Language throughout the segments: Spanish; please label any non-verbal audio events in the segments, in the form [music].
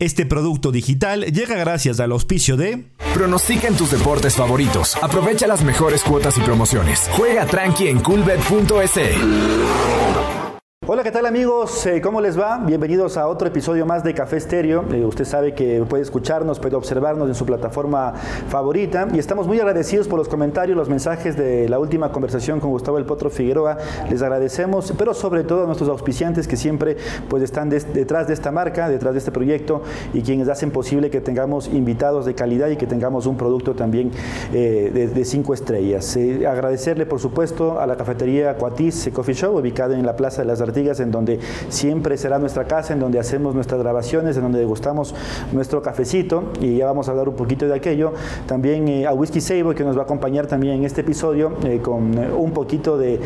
Este producto digital llega gracias al auspicio de Pronostica en tus deportes favoritos. Aprovecha las mejores cuotas y promociones. Juega tranqui en coolbet.es. Hola, ¿qué tal amigos? Eh, ¿Cómo les va? Bienvenidos a otro episodio más de Café Estéreo. Eh, usted sabe que puede escucharnos, puede observarnos en su plataforma favorita y estamos muy agradecidos por los comentarios, los mensajes de la última conversación con Gustavo El Potro Figueroa. Les agradecemos, pero sobre todo a nuestros auspiciantes que siempre pues, están detrás de esta marca, detrás de este proyecto y quienes hacen posible que tengamos invitados de calidad y que tengamos un producto también eh, de, cinco estrellas. agradecerle, por supuesto, a la cafetería Cuatis Coffee Show, ubicada en la Plaza de las Artes en donde siempre será nuestra casa, en donde hacemos nuestras grabaciones, en donde degustamos nuestro cafecito y ya vamos a hablar un poquito de aquello. También eh, a Whisky Sable que nos va a acompañar también en este episodio eh, con eh, un poquito de,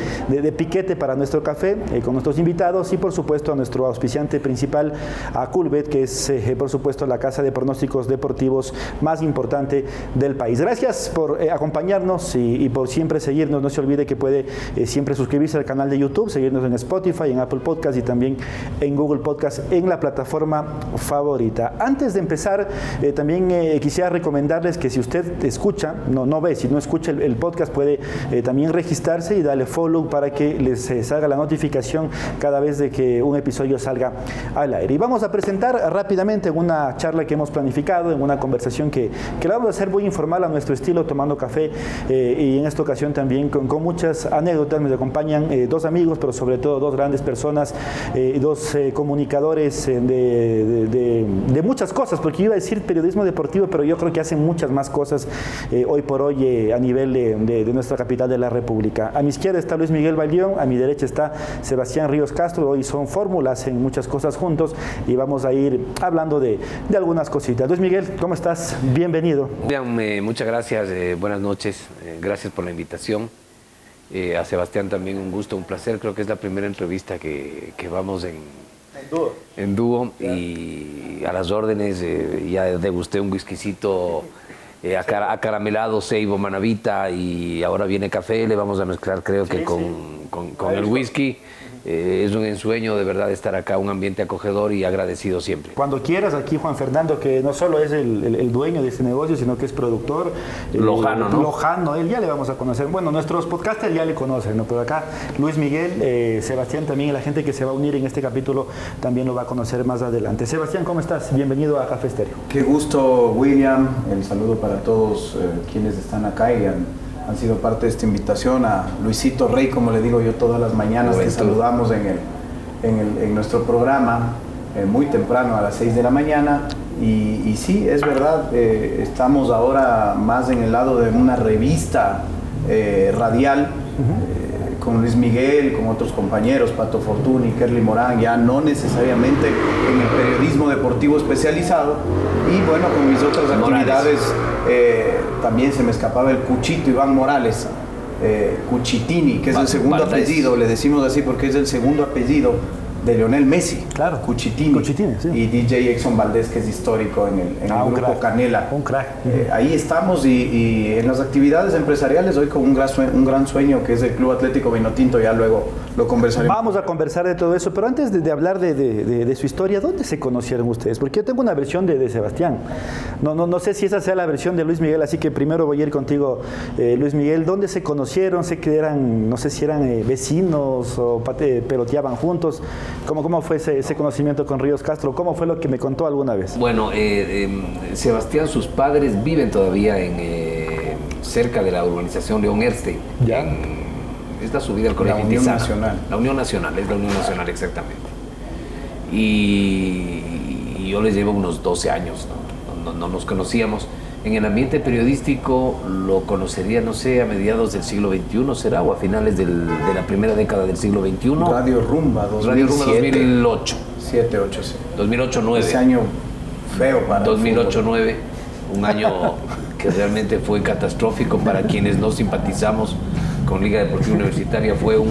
piquete para nuestro café, con nuestros invitados y por supuesto a nuestro auspiciante principal, a Culbet, que es por supuesto la casa de pronósticos deportivos más importante del país. Gracias por acompañarnos y, por siempre seguirnos. No se olvide que puede siempre suscribirse al canal de YouTube, seguirnos en Spotify, en Apple Podcast y también en Google Podcast en la plataforma favorita. Antes de empezar, eh, también eh, quisiera recomendarles que si usted escucha, no, no ve, si no escucha el, podcast, puede eh, también registrarse y darle follow para que les salga la notificación cada vez de que un episodio salga al aire. Y vamos a presentar rápidamente una charla que hemos planificado, en una conversación que, que la vamos a hacer muy informal a nuestro estilo, tomando café y en esta ocasión también con, con muchas anécdotas. Me acompañan dos amigos, pero sobre todo dos grandes personas personas, eh, dos eh, comunicadores eh, de, muchas cosas, porque iba a decir periodismo deportivo, pero yo creo que hacen muchas más cosas hoy por hoy a nivel de, nuestra capital de la República. A mi izquierda está Luis Miguel Valdión, a mi derecha está Sebastián Ríos Castro, hoy son fórmulas, en muchas cosas juntos y vamos a ir hablando de, algunas cositas. Luis Miguel, ¿cómo estás? Bienvenido. Bien, muchas gracias, buenas noches, gracias por la invitación. Eh, a Sebastián también un gusto, un placer. Creo que es la primera entrevista que, vamos en, en dúo. y a las órdenes. Eh, ya degusté un whiskycito eh, acaramelado, Seibo, Manavita y ahora viene café. Le vamos a mezclar, creo que con, con el whisky. Eh, es un ensueño de verdad estar acá, un ambiente acogedor y agradecido siempre. Cuando quieras, aquí Juan Fernando, que no solo es el, dueño de este negocio, sino que es productor. Eh, Lojano, ¿no? Lojano, él ya le vamos a conocer. Bueno, nuestros podcasters ya le conocen, ¿no? Pero acá Luis Miguel, eh, Sebastián también, la gente que se va a unir en este capítulo también lo va a conocer más adelante. Sebastián, ¿cómo estás? Bienvenido a Café Estéreo. Qué gusto, William. El saludo para todos quienes están acá y han sido parte de esta invitación a Luisito Rey, como le digo yo todas las mañanas, te saludamos en, el, en, nuestro programa eh, muy temprano a las 6 de la mañana. Y, sí, es verdad, eh, estamos ahora más en el lado de una revista eh, radial con Luis Miguel, con otros compañeros, Pato Fortuny, Kerly Morán, ya no necesariamente en el periodismo deportivo especializado. Y bueno, con mis otras actividades eh, también se me escapaba el Cuchito Iván Morales, eh, Cuchitini, que es el segundo apellido, le decimos así porque es el segundo apellido de Lionel Messi. Claro. Cuchitini. Y DJ Exxon Valdés, que es histórico en el, en ah, grupo Canela. Un crack. Eh, ahí estamos y, en las actividades empresariales hoy con un gran, sueño, un gran sueño que es el Club Atlético Vinotinto, ya luego lo conversaremos. Vamos a conversar de todo eso, pero antes de, hablar de, su historia, ¿dónde se conocieron ustedes? Porque yo tengo una versión de, Sebastián. No, no, no sé si esa sea la versión de Luis Miguel, así que primero voy a ir contigo, eh, Luis Miguel. ¿Dónde se conocieron? Sé que eran, no sé si eran eh, vecinos o peloteaban juntos. ¿Cómo, cómo fue ese, conocimiento con Ríos Castro? ¿Cómo fue lo que me contó alguna vez? Bueno, eh, em, Sebastián, sus padres viven todavía en eh, cerca de la urbanización León Erste. ¿Ya? En, esta subida al colegio. La Unión Nacional. La Unión Nacional, es la Unión Nacional exactamente. Y, yo les llevo unos 12 años, no, no nos conocíamos en el ambiente periodístico lo conocería, no sé, a mediados del siglo XXI, ¿será? O a finales de la primera década del siglo XXI. Radio Rumba, 2007. Radio Rumba 2008. 7, 8, sí. 2008, 9. Ese año feo para 2008, 9. Un año [laughs] que realmente fue catastrófico para quienes no simpatizamos con Liga Deportiva Universitaria. Fue un,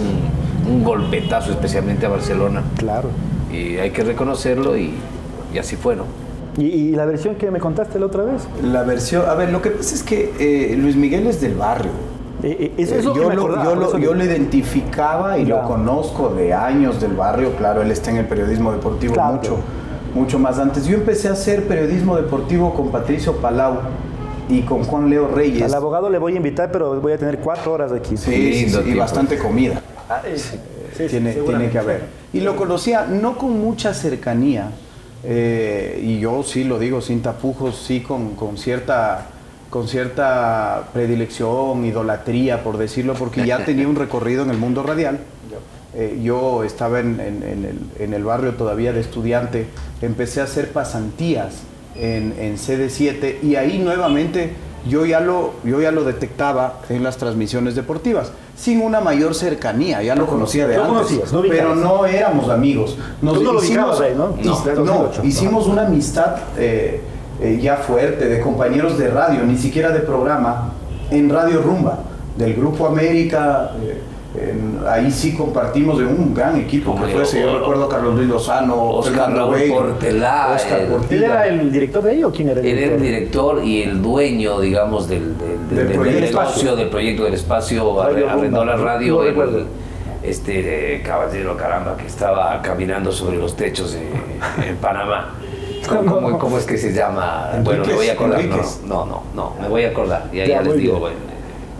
un golpetazo, especialmente a Barcelona. Claro. Y hay que reconocerlo y, y así fue, ¿no? ¿Y, la versión que me contaste la otra vez? La versión, a ver, lo que pasa es que eh, Luis Miguel es del barrio. Eh, eh, eso yo, lo, yo, lo, identificaba y lo conozco de años del barrio, claro, él está en el periodismo deportivo mucho, mucho más antes. Yo empecé a hacer periodismo deportivo con Patricio Palau y con Juan Leo Reyes. Al abogado le voy a invitar, pero voy a tener cuatro horas aquí. Sí, sí, y bastante comida. Ah, tiene, tiene que haber. Y lo conocía no con mucha cercanía, eh, y yo sí lo digo sin tapujos, sí con, con, cierta, con cierta predilección, idolatría, por decirlo, porque ya [laughs] tenía un recorrido en el mundo radial. Eh, yo estaba en, en, el, en, el, barrio todavía de estudiante, empecé a hacer pasantías en, en CD7 y ahí nuevamente yo ya, lo, yo ya lo detectaba en las transmisiones deportivas, sin una mayor cercanía, ya lo conocía de antes, pero no éramos amigos. Nos Tú no lo hicimos, ahí, ¿no? No, hicimos una amistad eh, eh, ya fuerte de compañeros de radio, ni siquiera de programa, en Radio Rumba, del Grupo América. Eh, ahí sí compartimos de un gran equipo que fue ese, yo recuerdo a Carlos Luis Lozano, Oscar Raúl Portelá. ¿Él era el director de ello o quién era el director? Él era el director y el dueño, digamos, del, del, del, del espacio, del proyecto del espacio, arrendó la radio. el, este caballero caramba que estaba caminando sobre los techos en Panamá. [laughs] ¿Cómo, ¿Cómo, es que se llama? bueno, me voy a acordar. No, no, no, me voy a acordar. Y ahí ya, les digo bueno,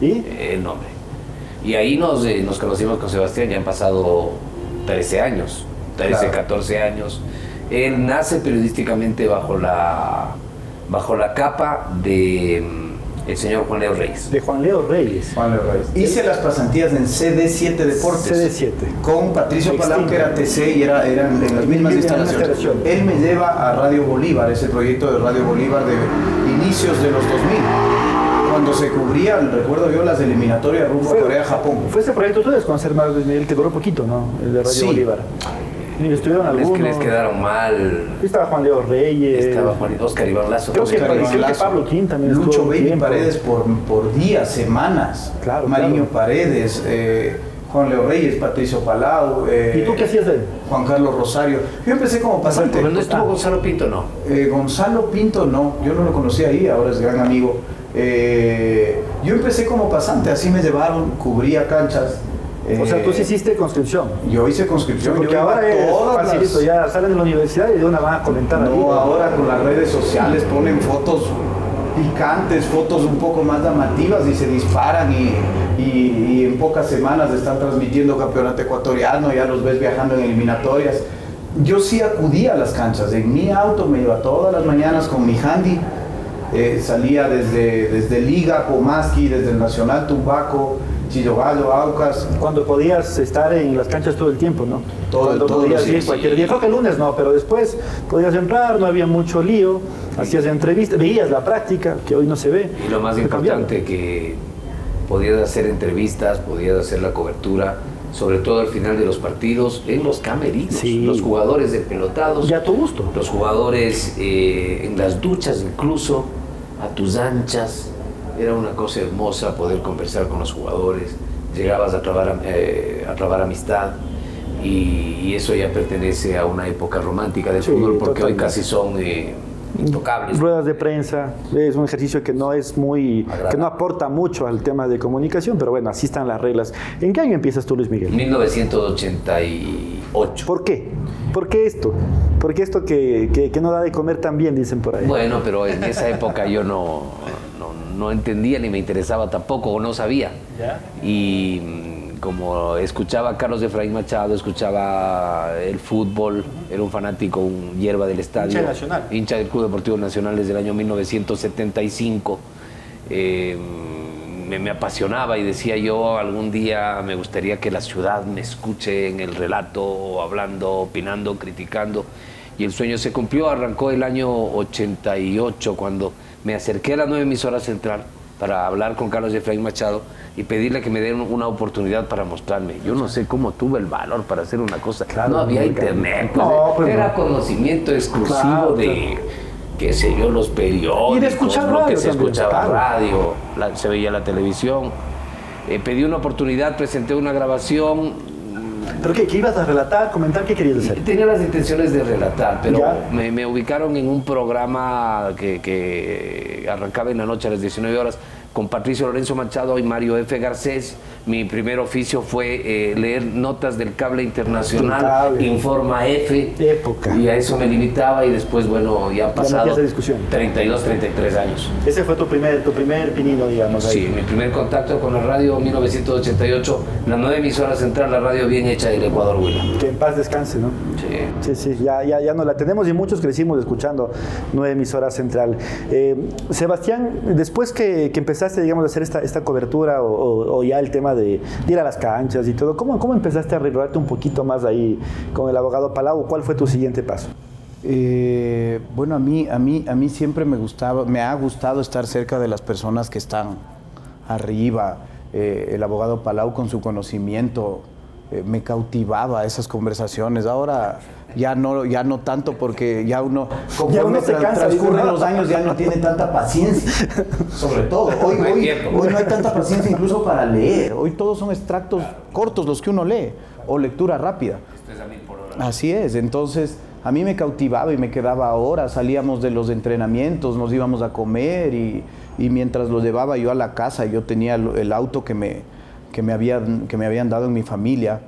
¿Y? el nombre. Y ahí nos, eh, nos conocimos con Sebastián, ya han pasado 13 años, 13, 14 años. Él nace periodísticamente bajo la, bajo la capa de mm, el señor Juan Leo Reyes. De Juan Leo Reyes. Juan Leo Reyes. Hice las pasantías en CD7 Deportes. CD7. Con Patricio Palau, que era TC y era, eran en las mismas instalaciones. Él me lleva a Radio Bolívar, ese proyecto de Radio Bolívar de inicios de los 2000 cuando se cubrían, recuerdo yo, las eliminatorias rumbo a Corea-Japón. Fue ese proyecto ustedes con Ser más Miguel, que duró poquito, ¿no? El de Radio sí. Bolívar. Estuvieron algunos. Es que les quedaron mal. Estaba Juan Leo Reyes. Estaba Juan Oscar Iván Lazo. Creo, que, creo que, Pablo Quín también Lucho Baby Paredes por, por días, semanas. Claro, Mariño Paredes. Eh, Juan Leo Reyes, Patricio Palau. Eh, ¿Y tú qué hacías de él? Juan Carlos Rosario. Yo empecé como pasante. ¿Pero no estuvo Gonzalo Pinto, no? Eh, Gonzalo Pinto, no. Yo no lo conocí ahí, ahora es gran amigo. Eh, yo empecé como pasante, así me llevaron, cubría canchas. o sea, tú sí hiciste conscripción. Yo hice conscripción. porque ahora es facilito, ya salen de la universidad y de una van a comentar. No, ahora con las redes sociales ponen fotos picantes, fotos un poco más llamativas y se disparan y, y, en pocas semanas están transmitiendo campeonato ecuatoriano, ya los ves viajando en eliminatorias. Yo sí acudía a las canchas, en mi auto me iba todas las mañanas con mi handy eh, salía desde, desde Liga, Pomaski, desde el Nacional Tumbaco, Chillogallo, Aucas. Cuando podías estar en las canchas todo el tiempo, ¿no? Todo, Cuando todo podías ir cualquier día. Creo que el lunes no, pero después podías entrar, no había mucho lío, hacías entrevistas, veías la práctica, que hoy no se ve. Y lo más importante, que podías hacer entrevistas, podías hacer la cobertura sobre todo al final de los partidos, en los camerinos, los jugadores de pelotados. Ya a tu gusto. Los jugadores eh, en las duchas incluso a tus anchas. Era una cosa hermosa poder conversar con los jugadores. Llegabas a trabar, eh, a trabar amistad y, eso ya pertenece a una época romántica del fútbol porque hoy casi son eh, intocables. Ruedas de prensa, es un ejercicio que no es muy, que no aporta mucho al tema de comunicación, pero bueno, así están las reglas. ¿En qué año empiezas tú, Luis Miguel? 1988. ¿Por qué? ¿Por qué esto? ¿Por qué esto que, que, no da de comer tan bien, dicen por ahí? Bueno, pero en esa época yo no, no, entendía ni me interesaba tampoco, o no sabía. Y mm, como escuchaba a Carlos Efraín Machado, escuchaba el fútbol, era un fanático, un hierba del estadio. Hincha nacional. Hincha del Club Deportivo Nacional desde el año 1975. Eh, me, apasionaba y decía yo, algún día me gustaría que la ciudad me escuche en el relato, hablando, opinando, criticando. Y el sueño se cumplió, arrancó el año 88, cuando me acerqué a la nueva emisora central para hablar con Carlos Efraín Machado y pedirle que me den una oportunidad para mostrarme. Yo no sé cómo tuve el valor para hacer una cosa. no había internet, pues, pues era conocimiento exclusivo de qué sé yo, los periódicos, y de escuchar radio que se escuchaba radio, se veía la televisión. Eh, pedí una oportunidad, presenté una grabación. ¿Pero qué, qué, ibas a relatar, comentar? ¿Qué querías hacer? Tenía las intenciones de relatar, pero me, me, ubicaron en un programa que, que, arrancaba en la noche a las 19 horas con Patricio Lorenzo Machado y Mario F. Garcés. Mi primer oficio fue eh, leer notas del cable internacional, Informa F. Época. Y a eso me limitaba y después, bueno, ya han pasado 32, 33 años. Ese fue tu primer, tu primer pinino, digamos. Ahí. Sí, mi primer contacto con la radio 1988, la nueva emisora central, la radio bien hecha del Ecuador, Huila. Que en paz descanse, ¿no? Sí. Sí, sí, ya, ya, ya no la tenemos y muchos crecimos escuchando nueva emisora central. Eh, Sebastián, después que, empezaste, digamos, a hacer esta, esta cobertura o, ya el tema de, ir a las canchas y todo, ¿cómo, cómo empezaste a arreglarte un poquito más ahí con el abogado Palau? ¿Cuál fue tu siguiente paso? Eh, bueno, a mí, a, mí, a mí siempre me, gustaba, me ha gustado estar cerca de las personas que están arriba. Eh, el abogado Palau con su conocimiento eh, me cautivaba esas conversaciones. Ahora ya no, ya no tanto porque ya uno, como ya uno transcurren los años, ya no tiene tanta paciencia. [laughs] Sobre todo. [laughs] Hoy, hoy, no hay tanta paciencia incluso para leer. Hoy todos son extractos cortos los que uno lee o lectura rápida. Así es. Entonces a mí me cautivaba y me quedaba horas. Salíamos de los entrenamientos, nos íbamos a comer y, mientras lo llevaba yo a la casa, yo tenía el, auto que me, que, me habían, que me habían dado en mi familia.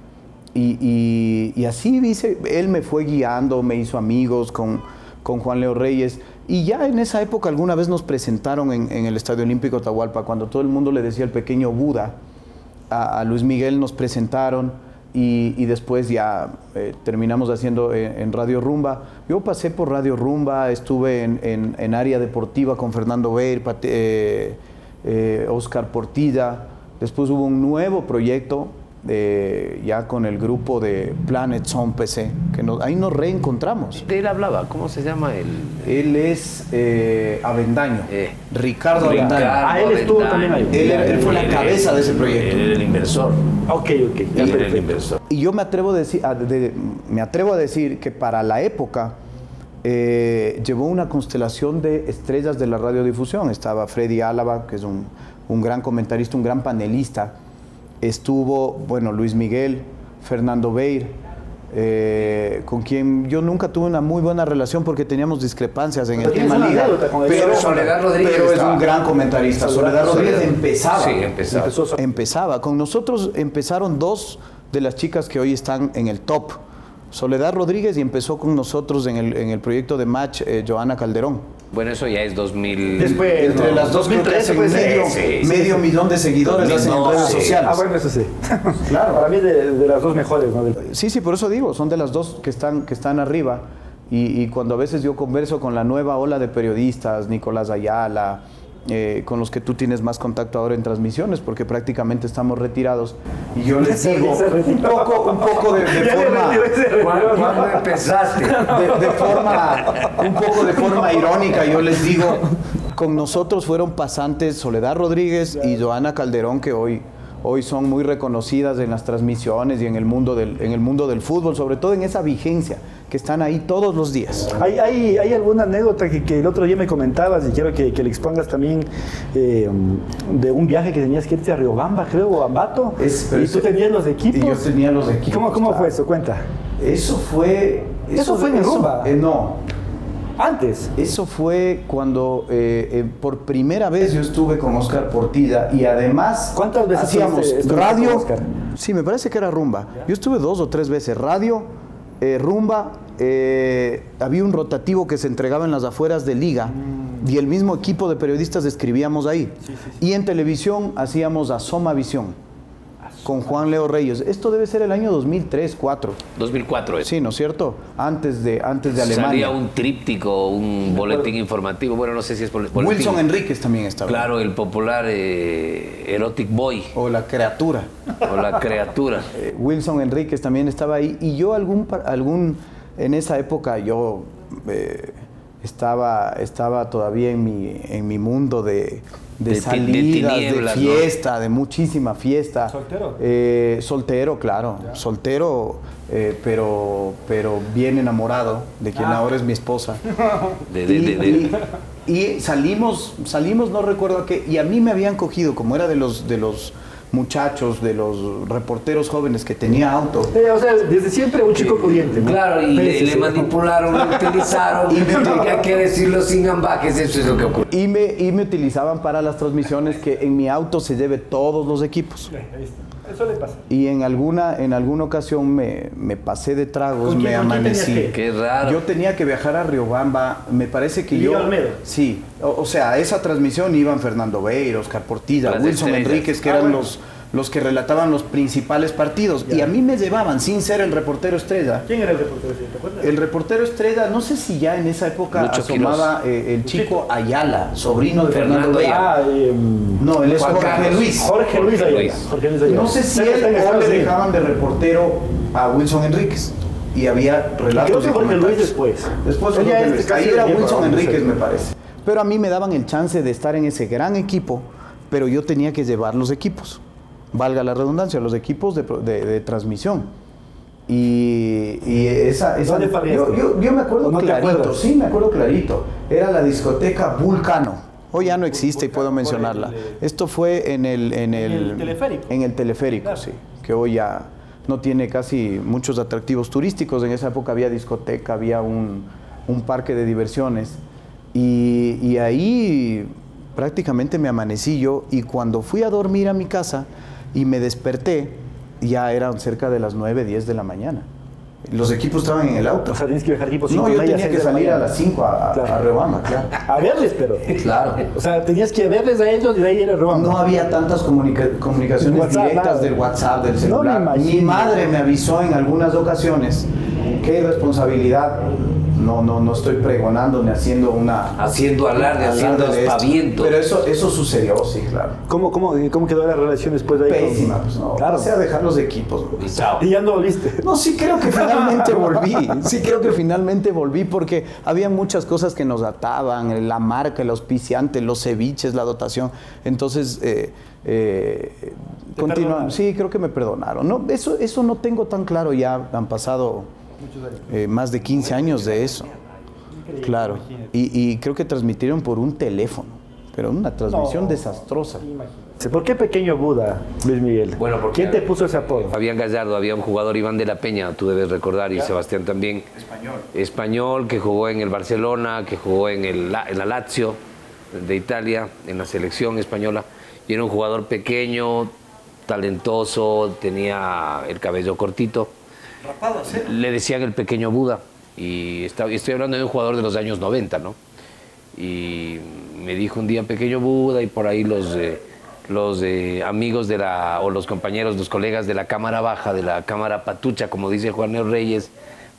Y, así dice, él me fue guiando, me hizo amigos con, con, Juan Leo Reyes. Y ya en esa época alguna vez nos presentaron en, el Estadio Olímpico Atahualpa, cuando todo el mundo le decía el pequeño Buda, a, Luis Miguel nos presentaron y, después ya eh, terminamos haciendo en, Radio Rumba. Yo pasé por Radio Rumba, estuve en, área deportiva con Fernando Beir, eh, eh, Oscar Portilla. Después hubo un nuevo proyecto ya con el grupo de Planet Zone PC, que ahí nos reencontramos. ¿De él hablaba? ¿Cómo se llama él? Él es eh, Avendaño, eh, Ricardo, Avendaño. Ah, él estuvo también ahí. Él, fue la cabeza de ese proyecto. Él era el inversor. Ok, ok. Él era el inversor. Y yo me atrevo a decir, me atrevo a decir que para la época eh, llevó una constelación de estrellas de la radiodifusión. Estaba Freddy Álava, que es un, un gran comentarista, un gran panelista estuvo, bueno, Luis Miguel, Fernando Beir, eh, con quien yo nunca tuve una muy buena relación porque teníamos discrepancias en el tema liga. Pero Soledad Rodríguez pero es un gran comentarista. Soledad, Rodríguez empezaba. Sí, empezaba. empezaba. Con nosotros empezaron dos de las chicas que hoy están en el top. Soledad Rodríguez y empezó con nosotros en el, en el proyecto de Match eh, Joana Calderón. Bueno, eso ya es 2000. Después, entre las dos 2013, pues, medio, medio millón de seguidores en redes sociales. Ah, bueno, eso sí. [laughs] claro. Para mí de, de las dos mejores, ¿no? Sí, sí, por eso digo, son de las dos que están, que están arriba. Y, y cuando a veces yo converso con la nueva ola de periodistas, Nicolás Ayala, eh, con los que tú tienes más contacto ahora en transmisiones, porque prácticamente estamos retirados. Y yo les [laughs] digo un poco, un poco de, [laughs] forma. ¿Cuándo empezaste? [laughs] De, forma, un poco de forma irónica, yo les digo, con nosotros fueron pasantes Soledad Rodríguez y Joana Calderón, que hoy hoy son muy reconocidas en las transmisiones y en el mundo del, en el mundo del fútbol, sobre todo en esa vigencia, que están ahí todos los días. ¿Hay, hay, alguna anécdota que, el otro día me comentabas y quiero que, le expongas también eh, de un viaje que tenías que irte a Riobamba, creo, o a Ambato? y tú tenías los equipos. Y yo tenía los equipos. ¿Cómo, cómo fue eso? Cuenta. Eso fue... ¿Eso, fue en Rumba? Eh, no, antes. Eso fue cuando eh, eh, por primera vez yo estuve con Oscar Portilla y además ¿Cuántas veces hacíamos radio? Sí, me parece que era rumba. Yo estuve dos o tres veces radio, eh, rumba. había un rotativo que se entregaba en las afueras de Liga mm. y el mismo equipo de periodistas escribíamos ahí. Y en televisión hacíamos Asoma Visión con Juan Leo Reyes. Esto debe ser el año 2003, 4. 2004 es. Sí, ¿no es cierto? Antes de, antes de Alemania. Salía un tríptico, un boletín informativo. Bueno, no sé si es boletín. Wilson Enríquez también estaba. Claro, el popular eh, Erotic Boy. O la criatura. O la criatura. [laughs] Eh, Wilson Enríquez también estaba ahí. Y yo algún, algún en esa época yo... Eh, estaba, estaba todavía en mi, en mi mundo de, de, salidas, de, fiesta, de muchísima fiesta. ¿Soltero? Eh, soltero, claro. Soltero, eh, pero, pero bien enamorado de quien ah. ahora es mi esposa. [laughs] y, salimos, salimos, no recuerdo qué, y a mí me habían cogido, como era de los, de los muchachos, de los reporteros jóvenes que tenía auto. Eh, o sea, desde siempre un chico corriente. ¿no? Claro, y le, le manipularon, le utilizaron. [laughs] Y me- hay que decirlo sin ambajes, eso es lo que ocurre. Y me, y me utilizaban para las transmisiones que en mi auto se lleve todos los equipos. Ahí está. Eso le pasa. Y en alguna, en alguna ocasión me, me pasé de tragos, ¿Con quién- me con quién tenías amanecí. que? Qué raro. Yo tenía que viajar a Riobamba, me parece que yo... Olmedo. Sí, o, o sea, a esa transmisión iban Fernando Beir, Oscar Portilla, Wilson. Enríquez, que Ah, eran bueno. los, los que relataban los principales partidos. Y a mí me llevaban, sin ser el reportero estrella. ¿Quién era el reportero? ¿Te acuerdas? El reportero estrella, no sé si ya en esa época Lucho asomaba eh, el chico Ayala, sobrino de Fernando Fernando. Ayala. Ah, eh, No, él es Jorge. Luis. Jorge Luis Ayala. Luis. Jorge Luis Ayala. No sé si él o le dejaban de reportero a Wilson Enríquez. Y había Creo relatos de Jorge Luis después. Después Jorge Luis. Ahí era Wilson Enríquez, me parece. Pero a mí me daban el chance de estar en ese gran equipo, pero yo tenía que llevar los equipos. Valga la redundancia, los equipos de, de- de transmisión. Y, y esa, esa ¿Dónde fallaste? yo, yo- yo me acuerdo ¿O no clarito, sí, me acuerdo clarito. Era la discoteca Vulcano. Hoy ya no existe y puedo mencionarla. el, eh, Esto fue en el, en el, el teleférico. En el teleférico, Claro. sí. Que hoy ya no tiene casi muchos atractivos turísticos. En esa época había discoteca, había un, un parque de diversiones. Y, y ahí prácticamente me amanecí yo. Y cuando fui a dormir a mi casa y me desperté, ya eran cerca de las 9, 10 de la mañana. Los equipos estaban en el auto. O sea, tienes que viajar tipo No, yo tenía que salir a las 5 a, Claro. a Riobamba, claro. A verles, pero. [laughs] Claro. O sea, tenías que verles a ellos y de ahí era robando. No había tantas comunica- comunicaciones WhatsApp, directas nada. del WhatsApp, del No celular. me imagino. Mi madre me avisó en algunas ocasiones qué irresponsabilidad. No, no, no estoy pregonando ni haciendo una. Haciendo alarde, haciendo aspavientos. Pero eso, eso sucedió, sí, claro. ¿Cómo, cómo, ¿Cómo quedó la relación después de ahí? con- Pésima, pues no. Claro. Pasé a dejar los equipos. Y chao. Y ya no volviste. No, sí creo que finalmente [laughs] volví. Sí creo que finalmente volví porque había muchas cosas que nos ataban, la marca, el auspiciante, los ceviches, la dotación. Entonces, eh, eh. Sí, creo que me perdonaron. No, eso, eso no tengo tan claro ya. Han pasado eh, más de 15 años de eso. Claro. Y, y creo que transmitieron por un teléfono. Pero una transmisión No. desastrosa. ¿Por qué pequeño Buda, Luis Miguel? Bueno, porque- ¿Quién te puso ese apodo? Fabián Gallardo, había un jugador, Iván de la Peña, tú debes recordar, y Sebastián también. Español. Español, que jugó en el Barcelona, que jugó en, el, en la Lazio de Italia, en la selección española. Y era un jugador pequeño, talentoso, tenía el cabello cortito. Le decían el pequeño Buda. Y está- estoy hablando de un jugador de los años 90, ¿no? y me dijo un día pequeño Buda y por ahí los eh, los eh, amigos de la o los compañeros los colegas de la cámara baja de la cámara patucha como dice Juan Leo Reyes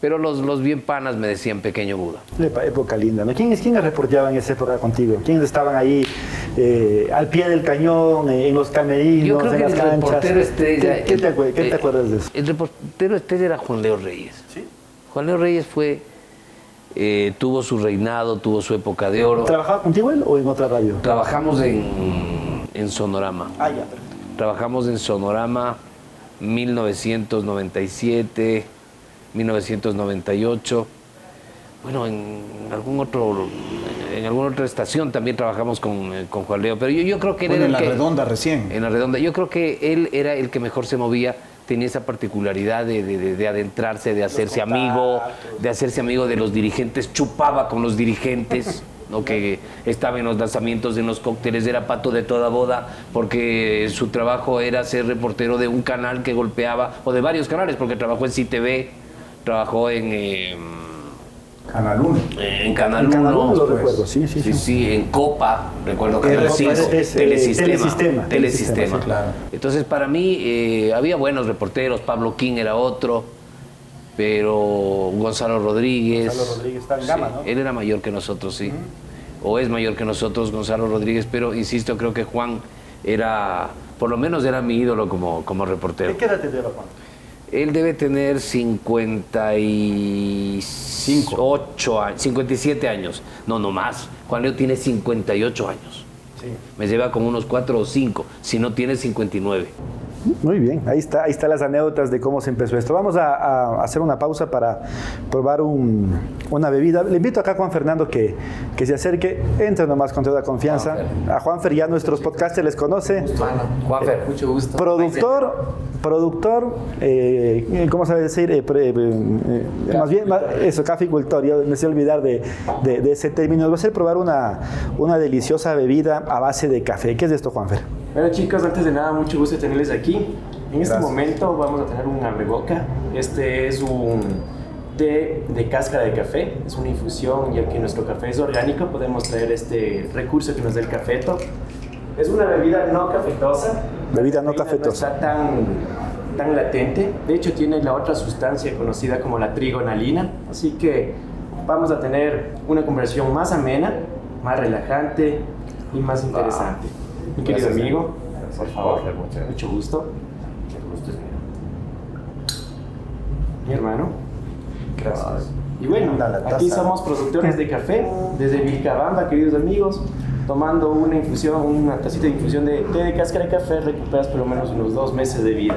pero los, los bien panas me decían pequeño Buda Epa- época linda, ¿no? ¿Quiénes, ¿Quiénes reporteaban en esa época contigo? ¿Quiénes estaban ahí eh, al pie del cañón, eh, en los camerinos, yo creo en que las el canchas? reportero estrella ¿Qué, qué te, acue- qué te eh, acuerdas de eso? el reportero estrella era Juan Leo Reyes Juan Leo Reyes fue eh, tuvo su reinado tuvo su época de oro ¿Trabajaba contigo él o en otra radio? trabajamos en, en Sonorama Ah, ya, perfecto. Trabajamos en Sonorama 1997, 1998. Bueno, en algún otro, en alguna otra estación también trabajamos con, eh, con Juan Leo. Pero yo, yo creo que él Bueno, era en el la que- redonda recién. En la redonda. Yo creo que él era el que mejor se movía, tenía esa particularidad de, de- de- de adentrarse, de hacerse amigo, de hacerse amigo de los dirigentes, chupaba con los dirigentes. [laughs] ¿no? que estaba en los lanzamientos, en los cócteles, era pato de toda boda, porque su trabajo era ser reportero de un canal que golpeaba, o de varios canales, porque trabajó en CTV, trabajó en, eh, Canal 1. en Canal En Canal 1, Uno lo pues. recuerdo, sí, sí, Sí, sí. sí, en Copa, recuerdo que En era Copa cinco, es- es, eh, telesistema, telesistema, telesistema. telesistema, sí, claro. Entonces, para mí, eh, había buenos reporteros, Pablo King era otro, pero Gonzalo Rodríguez. Gonzalo Rodríguez está en gama, ¿no? Él era mayor que nosotros, sí. O es mayor que nosotros, Gonzalo Rodríguez, pero insisto, creo que Juan era, por lo menos era mi ídolo como, como reportero. ¿De qué edad te lleva Juan? Él debe tener 58 años, 57 años. No, no más. Juan Leo tiene 58 años. Sí. Me lleva como unos 4 o 5, si no tiene 59. Muy bien, ahí está, ahí están las anécdotas de cómo se empezó esto. Vamos a, hacer una pausa para probar una bebida. Le invito acá a Juan Fernando que, que se acerque, entre nomás con toda confianza. A Juanfer ya nuestros podcasters les conoce. Juanfer, mucho gusto. Productor, productor, eh, ¿cómo sabe decir? Eh, eh, más bien, eso, caficultor, yo me sé olvidar de, de, ese término. Va a ser probar una, una deliciosa bebida a base de café. ¿Qué es esto, Juanfer? Bueno chicos, antes de nada, mucho gusto tenerles aquí. En este momento vamos a tener un abreboca. Este es un té de cáscara de café, es una infusión, ya que nuestro café es orgánico, podemos traer este recurso que nos da el cafeto. Es una bebida no cafetosa. Bebida no cafetosa. No está tan, tan latente. De hecho, tiene la otra sustancia conocida como la trigonalina. Así que vamos a tener una conversión más amena, más relajante y más interesante. Mi querido amigo, por favor, mucho gusto. El gusto es mío. Mi hermano. Gracias. Y bueno, aquí somos productores de café desde Vilcabamba, queridos amigos. Tomando una infusión, una tacita de infusión de té de cáscara de café, recuperas por lo menos unos dos meses de vida.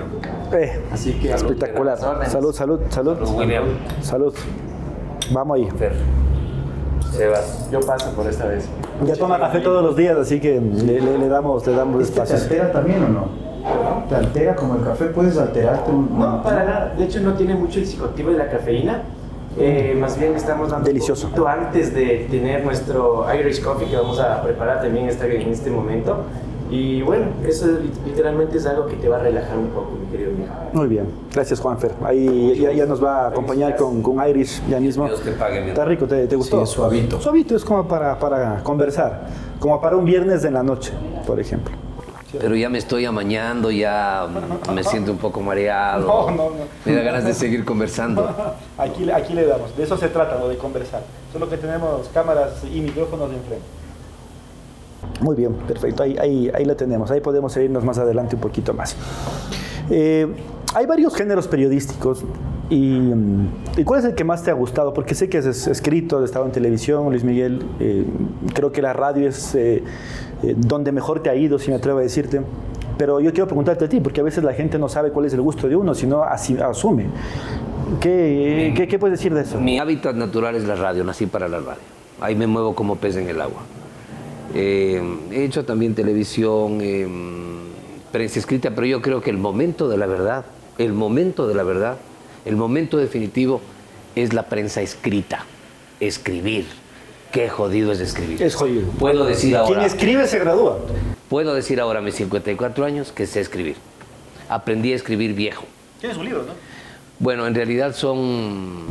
Eh, Así que espectacular. Salud, salud, salud. William. Salud. Vamos ahí. Sebas. Yo paso por esta vez. Ya toma café todos los días, así que le, damos, le damos ¿Este espacio. ¿Te altera también o no? ¿Te altera como el café? ¿Puedes alterarte un.? No, para nada. De hecho, no tiene mucho el psicotipo de la cafeína. Eh, más bien estamos dando Delicioso. Un antes de tener nuestro Irish Coffee que vamos a preparar también en este momento. Y bueno, eso literalmente es algo que te va a relajar un poco, mi querido amigo. Muy bien, gracias Juanfer. Ahí ya, nos va a acompañar con, con, Irish ya mismo. Dios te pague, Está rico, ¿te, te gustó? Sí, suavito. Suavito es como para, para conversar, como para un viernes de la noche, por ejemplo. Pero ya me estoy amañando, ya me siento un poco mareado. [laughs] No, no, no. Me da ganas de seguir conversando. [laughs] Aquí, aquí le damos, de eso se trata, lo de conversar. Solo que tenemos cámaras y micrófonos de enfrente. Muy bien, perfecto. Ahí, ahí, ahí la tenemos. Ahí podemos seguirnos más adelante un poquito más. Eh, hay varios géneros periodísticos. Y, cuál es el que más te ha gustado? Porque sé que has escrito, has estado en televisión, Luis Miguel. Eh, creo que la radio es eh, donde mejor te ha ido, si me atrevo a decirte. Pero yo quiero preguntarte a ti, porque a veces la gente no sabe cuál es el gusto de uno, sino así, asume. ¿Qué, ¿qué, ¿Qué puedes decir de eso? Mi hábitat natural es la radio, nací para la radio. Ahí me muevo como pez en el agua. Eh, he hecho también televisión, eh, prensa escrita, pero yo creo que el momento de la verdad, el momento de la verdad, el momento definitivo es la prensa escrita, escribir. Qué jodido es escribir. Es jodido. Puedo decir ahora. Quien escribe se gradúa. Puedo decir ahora a mis 54 años que sé escribir. Aprendí a escribir viejo. Tienes un libro, ¿no? Bueno, en realidad son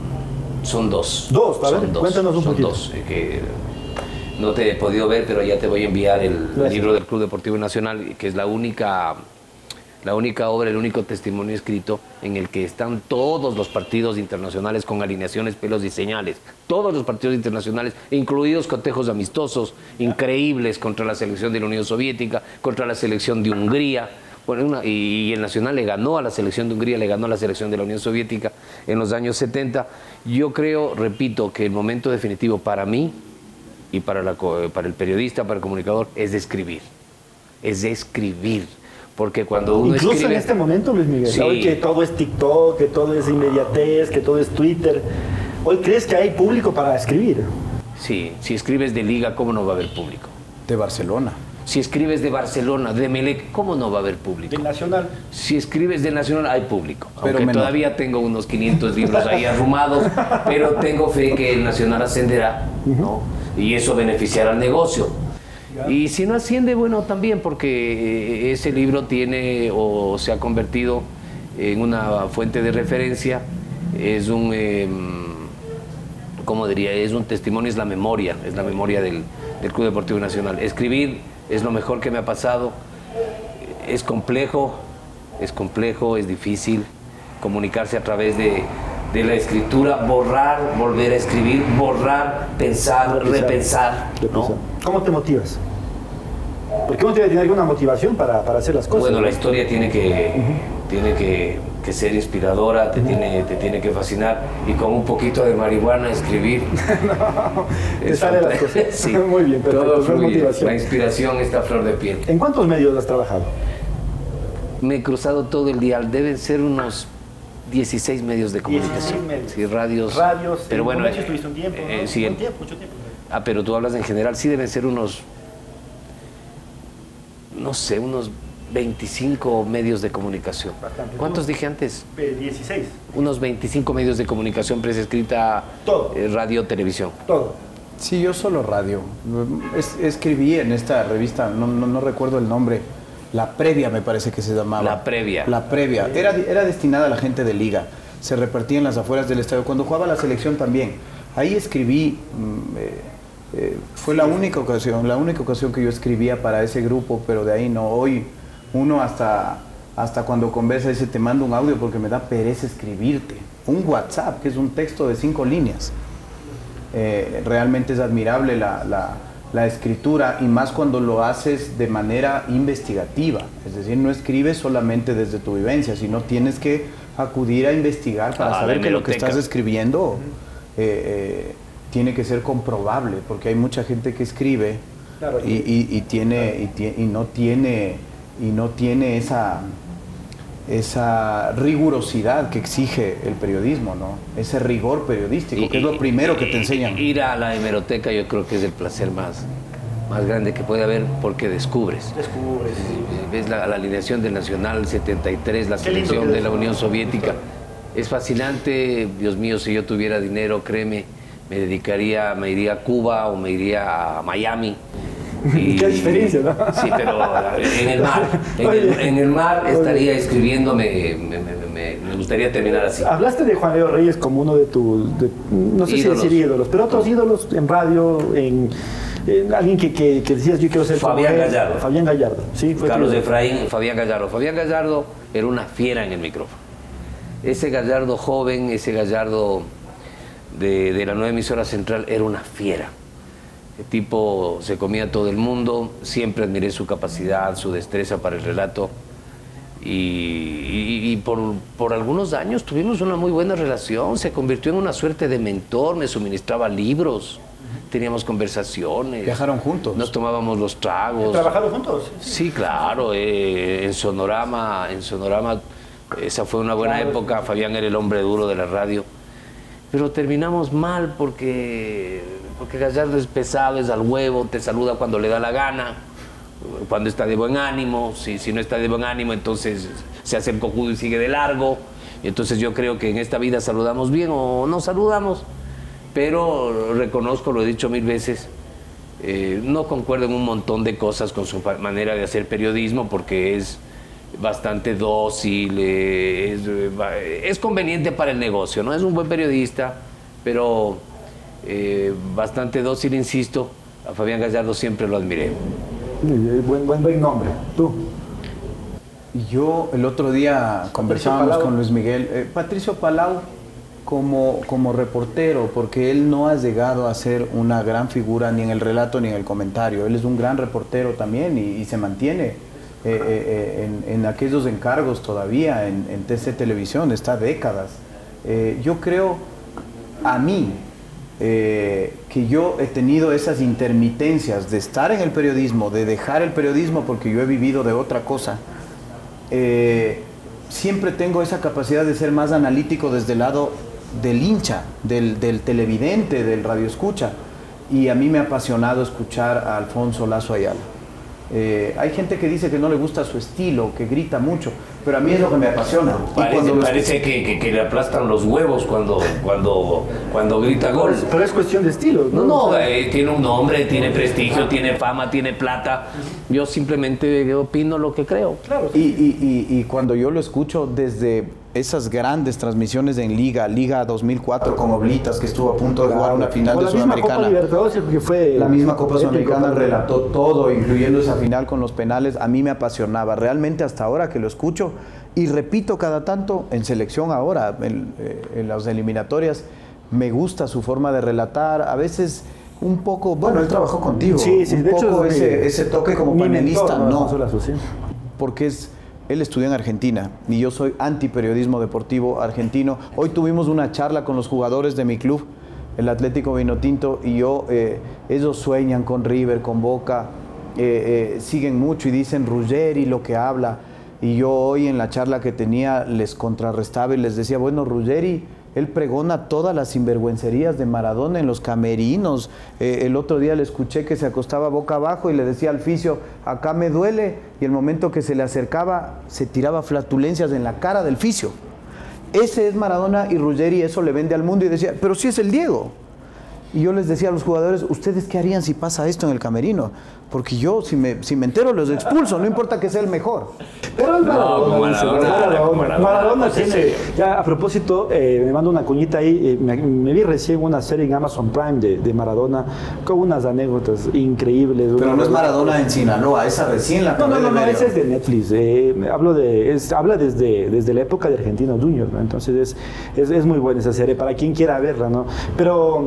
son dos. Dos, a ver, cuéntanos un son Dos, eh, no te he podido ver, pero ya te voy a enviar el libro del Club Deportivo Nacional, que es la única, la única obra, el único testimonio escrito en el que están todos los partidos internacionales con alineaciones, pelos y señales. Todos los partidos internacionales, incluidos cotejos amistosos increíbles contra la selección de la Unión Soviética, contra la selección de Hungría. Bueno, y, y, el Nacional le ganó a la selección de Hungría, le ganó a la selección de la Unión Soviética en los años 70. Yo creo, repito, que el momento definitivo para mí y para, la, para el periodista, para el comunicador, es de escribir. Es de escribir. Porque cuando uno Incluso en este momento, Luis Miguel, hoy que todo es TikTok, que todo es inmediatez, que todo es Twitter, ¿hoy crees que hay público para escribir? Sí, si escribes de Liga, ¿cómo no va a haber público? De Barcelona. Si escribes de Barcelona, de Melec, ¿cómo no va a haber público? De Nacional. Si escribes de Nacional, hay público. Pero Aunque todavía tengo unos 500 libros ahí arrumados, [laughs] pero tengo fe que el Nacional ascenderá, ¿no? y eso beneficiará al negocio. Y si no asciende, bueno, también porque eh, ese libro tiene o se ha convertido en una fuente de referencia, es un, eh, ¿cómo diría? Es un testimonio, es la memoria, es la memoria del Club Deportivo Nacional. Escribir es lo mejor que me ha pasado, es complejo, es complejo, es difícil comunicarse a través de, de la escritura, borrar, volver a escribir, borrar, pensar, repensar. ¿Cómo te motivas? Porque uno tiene que tener alguna motivación para, para hacer las cosas. Bueno, la historia tiene que, tiene que, que, ser inspiradora, te, tiene, te tiene que fascinar y con un poquito de marihuana escribir. [laughs] no, te sale las cosas. sí, [laughs] Muy bien, perfecto. Todo fluye. La inspiración está a flor de piel. ¿En cuántos medios has trabajado? me he cruzado todo el día. Deben ser unos 16 medios de comunicación. 16 medios. Sí, radios. Radios, Pero en bueno, comercio eh, estuviste un tiempo, ¿no? eh, sí, tiempo, mucho tiempo. Ah, pero tú hablas en general, sí deben ser unos, no sé, unos 25 medios de comunicación. Bastante. ¿Cuántos dije antes? Eh, 16, Unos 25 medios de comunicación, prensa escrita, Todo. eh, radio, televisión. todo. Sí, yo solo radio. Es- escribí en esta revista, no, no- no recuerdo el nombre, La Previa me parece que se llamaba. La Previa. La Previa. Era, era destinada a la gente de liga. Se repartía en las afueras del estadio. Cuando jugaba la selección también. Ahí escribí, mm, eh, eh, fue la única ocasión, la única ocasión que yo escribía para ese grupo, pero de ahí no. Hoy uno hasta, hasta cuando conversa dice, te mando un audio porque me da pereza escribirte. Un WhatsApp, que es un texto de cinco líneas. Eh, realmente es admirable la, la- la escritura y más cuando lo haces de manera investigativa. Es decir, no escribes solamente desde tu vivencia, sino tienes que acudir a investigar para Ah, saber que lo que estás escribiendo eh, eh, tiene que ser comprobable, porque hay mucha gente que escribe Claro. y, y- y tiene, y, tie- y no tiene y no tiene esa esa rigurosidad que exige el periodismo, ¿no? Ese rigor periodístico, que es lo primero que te enseñan. Ir a la hemeroteca yo creo que es el placer más, más grande que puede haber porque descubres. Descubres. Ves la, la alineación del Nacional 73, la selección de la. Unión Soviética. Es fascinante, Dios mío, si yo tuviera dinero, créeme, me dedicaría, me iría a Cuba o me iría a Miami. [laughs] Y- Qué diferencia, ¿no? Sí, pero en el mar, en el, en el mar estaría escribiendo, me, me- me- me- me gustaría terminar así. Hablaste de Juan Leo Reyes como uno de tus, no sé Ídolos. si decir ídolos, pero otros ídolos en radio, en, en alguien que, que- que decías yo quiero ser como Fabián él". Gallardo. Fabián Gallardo, sí. fue Carlos Efraín, Fabián Gallardo. Fabián Gallardo era una fiera en el micrófono. Ese Gallardo joven, ese Gallardo de, de la nueva emisora central era una fiera. El tipo se comía a todo el mundo, siempre admiré su capacidad, su destreza para el relato. Y, y- y por, por algunos años tuvimos una muy buena relación, se convirtió en una suerte de mentor, me suministraba libros, teníamos conversaciones. Viajaron juntos. Nos tomábamos los tragos. ¿Trabajaron juntos? Sí, claro, eh, en Sonorama, en Sonorama, esa fue una buena época, Fabián era el hombre duro de la radio, pero terminamos mal porque, porque Gallardo es pesado, es al huevo, te saluda cuando le da la gana, cuando está de buen ánimo, si, si no está de buen ánimo entonces se hace el cojudo y sigue de largo, entonces yo creo que en esta vida saludamos bien o no saludamos, pero reconozco, lo he dicho mil veces, eh, no concuerdo en un montón de cosas con su manera de hacer periodismo porque es bastante dócil, eh, eh, es conveniente para el negocio, ¿no? Es un buen periodista, pero eh, bastante dócil, insisto. A Fabián Gallardo siempre lo admiré. Eh, Buen, buen, buen nombre. Tú. Y Yo el otro día conversábamos con Luis Miguel. Eh, Patricio Palau como, como reportero, porque él no ha llegado a ser una gran figura ni en el relato ni en el comentario. Él es un gran reportero también y, y se mantiene eh, eh, eh, en, en aquellos encargos todavía en, en TC Televisión, está décadas. Eh, yo creo, a mí, eh, que yo he tenido esas intermitencias de estar en el periodismo, de dejar el periodismo porque yo he vivido de otra cosa. Eh, siempre tengo esa capacidad de ser más analítico desde el lado del hincha, del, televidente, del radioescucha. Y a mí me ha apasionado escuchar a Alfonso Lazo Ayala. Eh, hay gente que dice que no le gusta su estilo, que grita mucho, pero a mí es lo que me apasiona. Parece, que, que- que le aplastan los huevos cuando, cuando, cuando grita gol. Pero es cuestión de estilo, ¿no? No, eh, tiene un nombre, tiene prestigio, tiene fama, tiene plata. Yo simplemente opino lo que creo. claro. Y, y- y- y cuando yo lo escucho desde esas grandes transmisiones en Liga, Liga 2004 con Oblitas, que estuvo a punto de jugar una final de Sudamericana. Que fue La misma Copa Sudamericana ¿no? relató todo, incluyendo esa final con los penales. A mí me apasionaba, realmente hasta ahora que lo escucho. Y repito cada tanto, en selección ahora, en, eh, en las eliminatorias, me gusta su forma de relatar. A veces un poco, bueno, él trabajó contigo. Sí, sí, un de hecho poco es ese, mi- ese toque como panelista, mentor, no sí. porque es él estudió en Argentina y yo soy antiperiodismo deportivo argentino. Hoy tuvimos una charla con los jugadores de mi club, el Atlético Vinotinto, y yo, eh, ellos sueñan con River, con Boca, eh, eh, siguen mucho y dicen Ruggeri lo que habla. Y, yo hoy en la charla que tenía les contrarrestaba y les decía, bueno, Ruggeri, él pregona todas las sinvergüencerías de Maradona en los camerinos. Eh, el otro día le escuché que se acostaba boca abajo y le decía al fisio, acá me duele. Y el momento que se le acercaba, se tiraba flatulencias en la cara del fisio. Ese es Maradona y Ruggeri eso le vende al mundo y decía, pero si es el Diego. Y yo les decía a los jugadores, ¿ustedes qué harían si pasa esto en el camerino? Porque yo, si me, si me entero, los expulso, no importa que sea el mejor. Pero es Maradona. Maradona, tiene. Ya a propósito, eh, me mando una cuñita ahí. Eh, me, vi recién una serie en Amazon Prime de, de, Maradona con unas anécdotas increíbles. Pero no es Maradona en Sinaloa, esa recién la No, no, no, no esa es de Netflix. Eh, hablo de, es, habla desde, desde la época de Argentino Junior, ¿no? Entonces es, es, es, muy buena esa serie para quien quiera verla, ¿no? Pero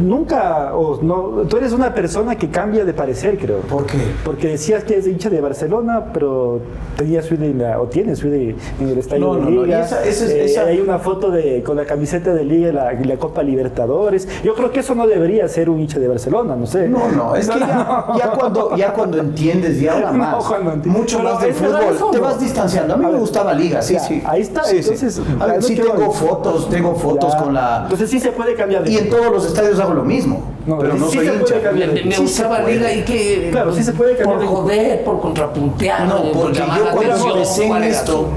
nunca, o no, tú eres una persona que cambia de parecer creo. ¿Por qué? Porque decías que es hincha de Barcelona, pero tenías su o tienes su en el estadio de Liga. Eh, hay una foto de, con la camiseta de Liga y la, Copa Libertadores. Yo creo que eso no debería ser un hincha de Barcelona, no sé. No, no, es [laughs] que ya, cuando, ya cuando entiendes ya [laughs] ahora más, mucho más del fútbol, te vas distanciando. A mí me gustaba Liga, sí, sí. Ahí está, entonces... A ver, sí tengo fotos, tengo fotos con la... Entonces sí se puede cambiar de Y en todos los estadios hago lo mismo, pero no soy hincha. Me gustaba Liga y que claro, sí se puede cambiar. Por joder, por contrapuntear. No, porque yo cuando empecé en esto,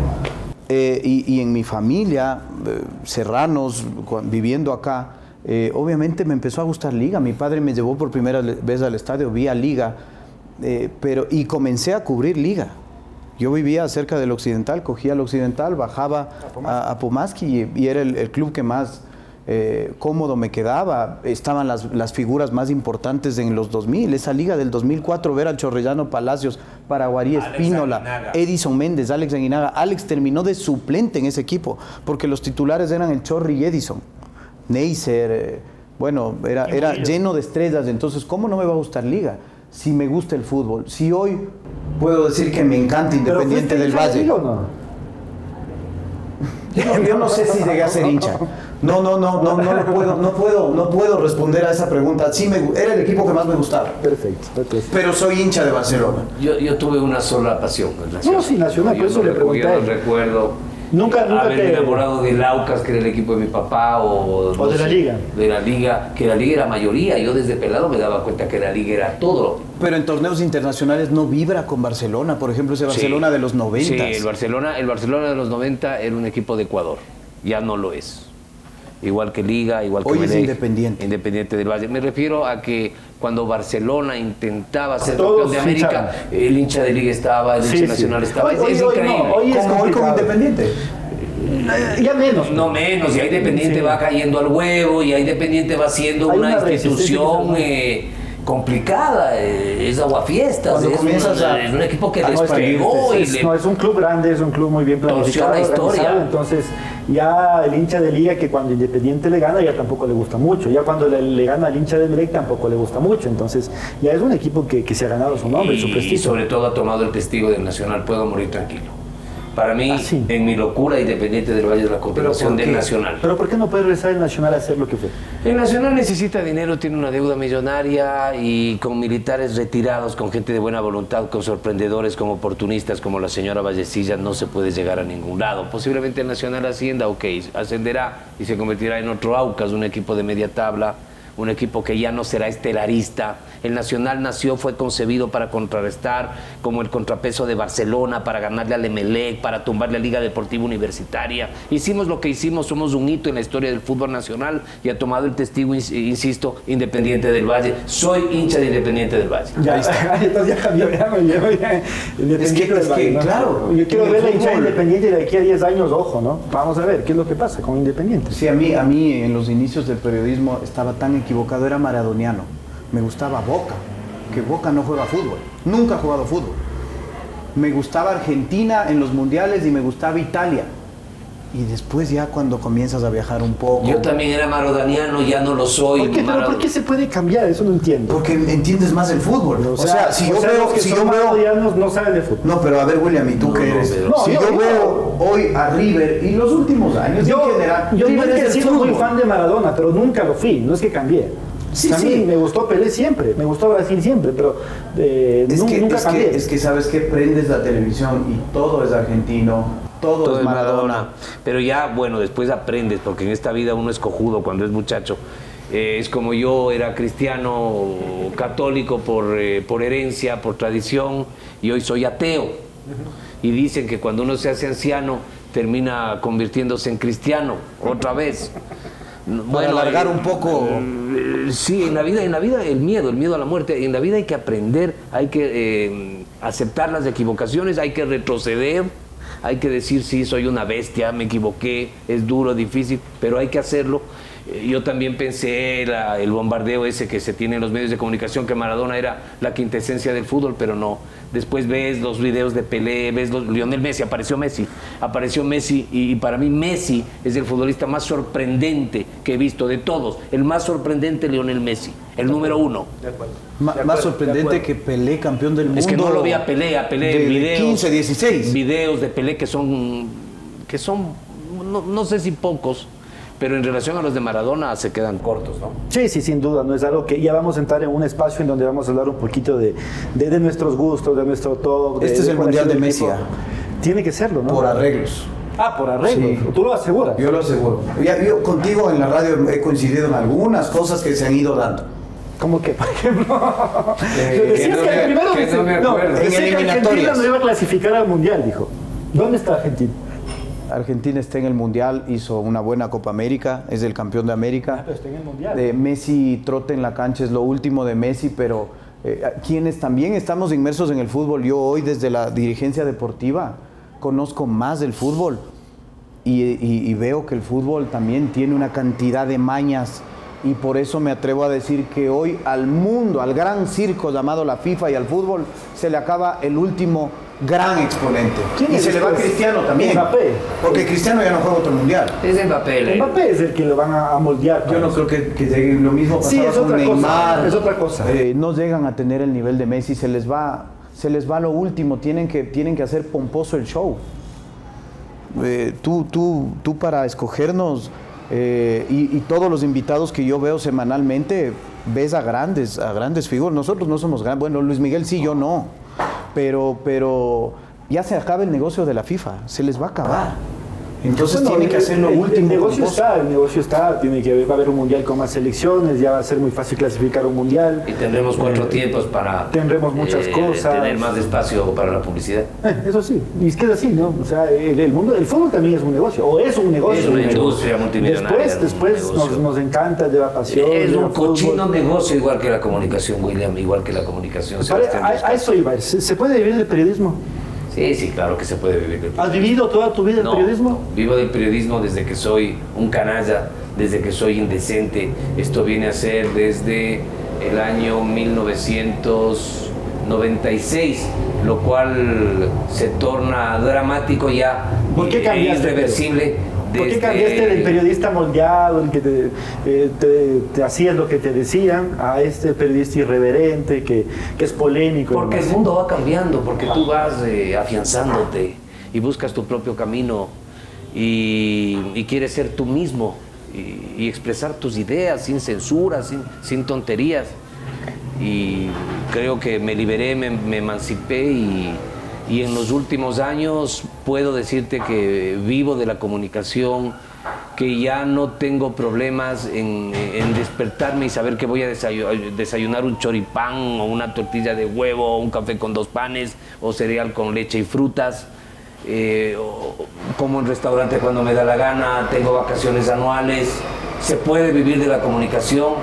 eh, y, y, en mi familia, eh, serranos, viviendo acá, eh, obviamente me empezó a gustar Liga. Mi padre me llevó por primera vez al estadio, vi a Liga, eh, pero, y comencé a cubrir Liga. Yo vivía cerca del Occidental, cogía al Occidental, bajaba a Pomaski, y, y, era el, el club que más eh, cómodo me quedaba. Estaban las, las, figuras más importantes en los 2000. Esa liga del 2004, ver al Chorrellano Palacios, Paraguarí Espínola, Edison Méndez, Alex Aguinaga. Alex terminó de suplente en ese equipo, porque los titulares eran el Chorri y Edison. Neisser, eh, bueno, era, era lleno de estrellas. Entonces, ¿cómo no me va a gustar liga? Si me gusta el fútbol. Si hoy puedo decir que me encanta Independiente del Valle. [laughs] no? Yo no sé si llegué a ser hincha. [laughs] No, no, no, no, no puedo, no puedo, no puedo responder a esa pregunta. Sí, me, era el equipo que más me gustaba. Perfecto, perfecto. Pero soy hincha de Barcelona. Yo, yo tuve una sola pasión. No, sí, Nacional, por eso le pregunté. Yo recuerdo Nunca, nunca haber te... enamorado del Aucas, que era el equipo de mi papá, o, o de la Liga. De la Liga, que la Liga era mayoría. Yo desde pelado me daba cuenta que la Liga era todo. Pero en torneos internacionales no vibra con Barcelona, por ejemplo, ese Barcelona sí, de los 90. Sí, el Barcelona, el Barcelona de los 90 era un equipo de Ecuador. Ya no lo es igual que Liga, igual que Hoy es Independiente. Independiente del Valle. Me refiero a que cuando Barcelona intentaba ser campeón de América, el hincha de Liga estaba, el hincha sí, nacional estaba. Hoy, es, hoy, es increíble. No, hoy es como hoy con Independiente. Ya menos. No menos, ya Independiente sí. va cayendo al huevo, ya Independiente va siendo una, una institución eh, complicada, eh, es aguafiestas, es, comienzas a, es un equipo que despegó. No, es, es, y no, es un club grande, es un club muy bien planificado. La historia. Entonces, ya el hincha de Liga que cuando Independiente le gana ya tampoco le gusta mucho, ya cuando le, le gana al hincha de Melec tampoco le gusta mucho, entonces ya es un equipo que, que se ha ganado su nombre, y, su prestigio. Y sobre todo ha tomado el testigo del Nacional, puedo morir tranquilo. Para mí, ah, en mi locura, Independiente del Valle de la continuación del Nacional. ¿Pero por qué no puede regresar el Nacional a hacer lo que fue? El Nacional necesita dinero, tiene una deuda millonaria y con militares retirados, con gente de buena voluntad, con sorprendedores, como oportunistas, como la señora Vallecilla, no se puede llegar a ningún lado. Posiblemente el Nacional ascienda, ok, ascenderá y se convertirá en otro Aucas, un equipo de media tabla, un equipo que ya no será estelarista. El Nacional nació, fue concebido para contrarrestar como el contrapeso de Barcelona, para ganarle al Emelec, para tumbarle a Liga Deportiva Universitaria. Hicimos lo que hicimos, somos un hito en la historia del fútbol nacional y ha tomado el testigo, insisto, Independiente del Valle. Soy hincha de Independiente del Valle. Ya, Ahí está. [laughs] entonces ya cambió, ya me llevo ya. Es que, es que ¿no? claro. Yo quiero ver la hincha de Independiente de aquí a 10 años, ojo, ¿no? Vamos a ver qué es lo que pasa con Independiente. Sí, a mí, a mí en los inicios del periodismo estaba tan equivocado, era maradoniano. Me gustaba Boca, que Boca no juega fútbol. Nunca ha jugado fútbol. Me gustaba Argentina en los mundiales y me gustaba Italia. Y después ya cuando comienzas a viajar un poco... Yo también era maradoniano, ya no lo soy. ¿Por qué, pero ¿por qué se puede cambiar? Eso no entiendo. Porque entiendes más el fútbol. O sea, o sea si o yo sea, veo... que si yo veo no saben de fútbol. No, pero a ver, William, ¿y tú No, qué no, eres? pero- si No, yo, yo- veo hoy a River y los últimos años Yo, en general, yo River nunca he sido muy fan de Maradona, pero nunca lo fui, no es que cambié. Sí, sí. me gustó Pelé siempre, me gustó Brasil siempre, pero eh, es nunca, que, nunca es cambié. Que, es que sabes que prendes la televisión y todo es argentino, todo, Todo es Maradona. Maradona. Pero ya, bueno, después aprendes, porque en esta vida uno es cojudo cuando es muchacho. Eh, es como yo era cristiano católico por, eh, por herencia, por tradición, y hoy soy ateo. Y dicen que cuando uno se hace anciano, termina convirtiéndose en cristiano, otra vez. alargar un poco. eh, Sí, en la vida, en la vida el miedo, el miedo a la muerte. En la vida hay que aprender, hay que eh, aceptar las equivocaciones, hay que retroceder, hay que decir sí, soy una bestia, me equivoqué, es duro, difícil, pero hay que hacerlo. Eh, Yo también pensé la- el bombardeo ese que se tiene en los medios de comunicación, que Maradona era la quintesencia del fútbol, pero no. Después ves los videos de Pelé, ves los, Lionel Messi, apareció Messi, apareció Messi y, y para mí Messi es el futbolista más sorprendente que he visto de todos. El más sorprendente Lionel Messi, el número uno. Ma- más sorprendente que Pelé, campeón del mundo. Es que no lo vi a Pelé, a Pelé de videos. 15, 16. Videos de Pelé que son, que son, no, no sé si pocos, pero en relación a los de Maradona se quedan cortos, ¿no? Sí, sí, sin duda, no es algo que ya vamos a entrar en un espacio en donde vamos a hablar un poquito de, de, de nuestros gustos, de nuestro todo. Este es el Mundial de Messi. Tiene que serlo, ¿no? Por arreglos. Ah, por arreglo. Sí. Tú lo aseguras. Yo lo aseguro. Ya, yo contigo en la radio he coincidido en algunas cosas que se han ido dando. ¿Cómo que, por ejemplo? Eh, Decías que no que me- primero que no me acuerdo. decía En que Argentina eliminatorias. no iba a clasificar al Mundial, dijo. ¿Dónde está Argentina? Argentina está en el Mundial, hizo una buena Copa América, es el campeón de América. Pero está en el Mundial. De Messi trote en la cancha es lo último de Messi, pero eh, quienes también estamos inmersos en el fútbol, yo hoy desde la dirigencia deportiva conozco más del fútbol y, y- y veo que el fútbol también tiene una cantidad de mañas y por eso me atrevo a decir que hoy al mundo, al gran circo llamado la FIFA y al fútbol, se le acaba el último gran exponente. ¿Quién Y es se le va a después? Cristiano también. Mbappé. Porque Cristiano ya no juega otro mundial. Es Mbappé. Mbappé es el que lo van a, a moldear. Yo no creo que, que llegue lo mismo Sí, pasaba es con otra cosa, Neymar. es otra cosa. Eh, no llegan a tener el nivel de Messi, se les va, se les va lo último, tienen que, tienen que hacer pomposo el show. Eh, tú, tú, tú para escogernos eh, y, y todos los invitados que yo veo semanalmente, ves a grandes, a grandes figuras. Nosotros no somos grandes, bueno, Luis Miguel sí, yo no. Pero, pero ya se acaba el negocio de la FIFA, se les va a acabar. Entonces Bueno, tienen el- que hacer lo el- último. El negocio está, el negocio está, tiene que va a haber un mundial con más selecciones, ya va a ser muy fácil clasificar un mundial. Y tendremos cuatro Eh, tiempos para tendremos muchas cosas. tener más espacio para la publicidad. Eh, eso sí, y es que es así, ¿no? O sea, el, el mundo del fútbol también es un negocio, o es un negocio. Es una industria multimillonaria, Después, un después nos, nos encanta, lleva pasión. Es un cochino fútbol. negocio igual que la comunicación, William, igual que la comunicación. Sebastián a, a eso iba, ¿se, se puede vivir del periodismo? Sí, sí, claro que se puede vivir del ¿Has vivido toda tu vida del No, periodismo? no, vivo del periodismo desde que soy un canalla, desde que soy indecente. Esto viene a ser desde el año 1996, lo cual se torna dramático ya ¿Por qué cambiaste, irreversible. ¿Por qué desde- cambiaste del periodista moldeado, el que te, eh, te, te hacías lo que te decían, a este periodista irreverente, que, que es polémico? Porque el mundo va cambiando, porque tú vas eh, afianzándote y buscas tu propio camino y, y quieres ser tú mismo y, y expresar tus ideas sin censura, sin, sin tonterías. Y creo que me liberé, me, me emancipé y, y en los últimos años puedo decirte que vivo de la comunicación, que ya no tengo problemas en, despertarme y saber que voy a desayu- desayunar un choripán o una tortilla de huevo, un café con dos panes o cereal con leche y frutas. eh, como en restaurante cuando me da la gana, tengo vacaciones anuales, se puede vivir de la comunicación.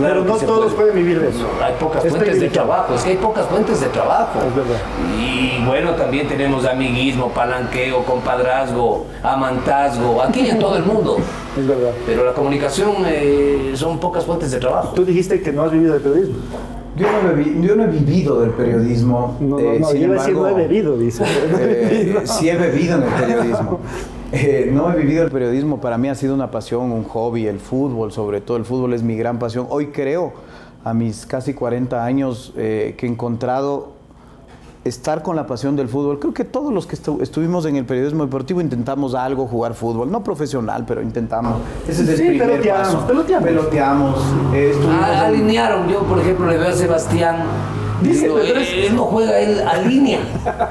Pero que no todos puede. pueden vivir de eso. Hay pocas Es fuentes de trabajo, es que hay pocas fuentes de trabajo. Es verdad. Y bueno, también tenemos amiguismo, palanqueo, compadrazgo, amantazgo, aquí y en todo el mundo. Es verdad. Pero la comunicación eh, son pocas fuentes de trabajo. Tú dijiste que no has vivido del periodismo. Yo no, he vi- yo no he vivido del periodismo. No, no, eh, no, sin yo iba a decir no he embargo, bebido, dice. pero [laughs] no eh, sí he bebido en el periodismo. [laughs] [laughs] Eh, no he vivido el periodismo, para mí ha sido una pasión, un hobby, el fútbol, sobre todo el fútbol es mi gran pasión. Hoy creo, a mis casi 40 años, eh, que he encontrado estar con la pasión del fútbol. Creo que todos los que estuvimos en el periodismo deportivo intentamos algo, jugar fútbol, no profesional, pero intentamos. Ese es el sí, primer peloteamos, paso. Peloteamos. peloteamos eh, ah, alinearon, yo por ejemplo le veo a Sebastián Dice, eh, él no juega, él alinea.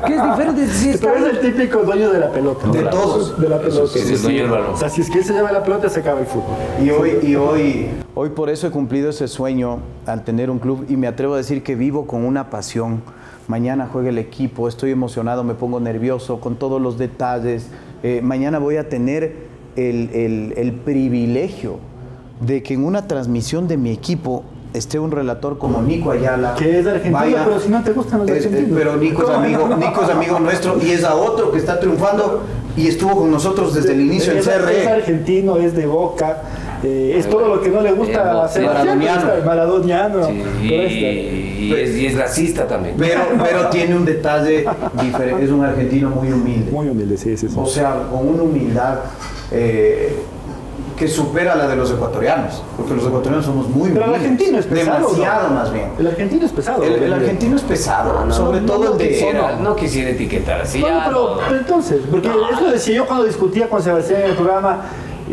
¿Qué es diferente? Si es pero es el típico dueño de la pelota. De todos. De la pelota. Sí, es del balón. O sea, si es que él se lleva la pelota, se acaba el fútbol. Y hoy, y hoy, hoy por eso he cumplido ese sueño al tener un club y me atrevo a decir que vivo con una pasión. Mañana juega el equipo, estoy emocionado, me pongo nervioso con todos los detalles. Eh, mañana voy a tener el, el, el privilegio de que en una transmisión de mi equipo esté un relator como Nico Ayala. Que es de Argentina, pero si no te gustan los argentinos. pero Nico es, amigo, Nico es amigo nuestro y es a otro que está triunfando y estuvo con nosotros desde el inicio en CRE. Es argentino, es de Boca. Eh, es todo lo que no le gusta hacer Maradoniano. Maradoniano. y, es, y, es, racista también. Pero, pero [laughs] tiene un detalle diferente. Es un argentino muy humilde. Muy humilde, sí, sí. sí. O sea, con una humildad. Eh, que supera la de los ecuatorianos, porque los ecuatorianos somos muy Pero el argentino es pesado. Demasiado más bien. El argentino es pesado. El, argentino es pesado, sobre todo el de... Quisiera, no quisiera etiquetar así. pero, pero, entonces, porque eso decía yo cuando discutía con Sebastián en el programa,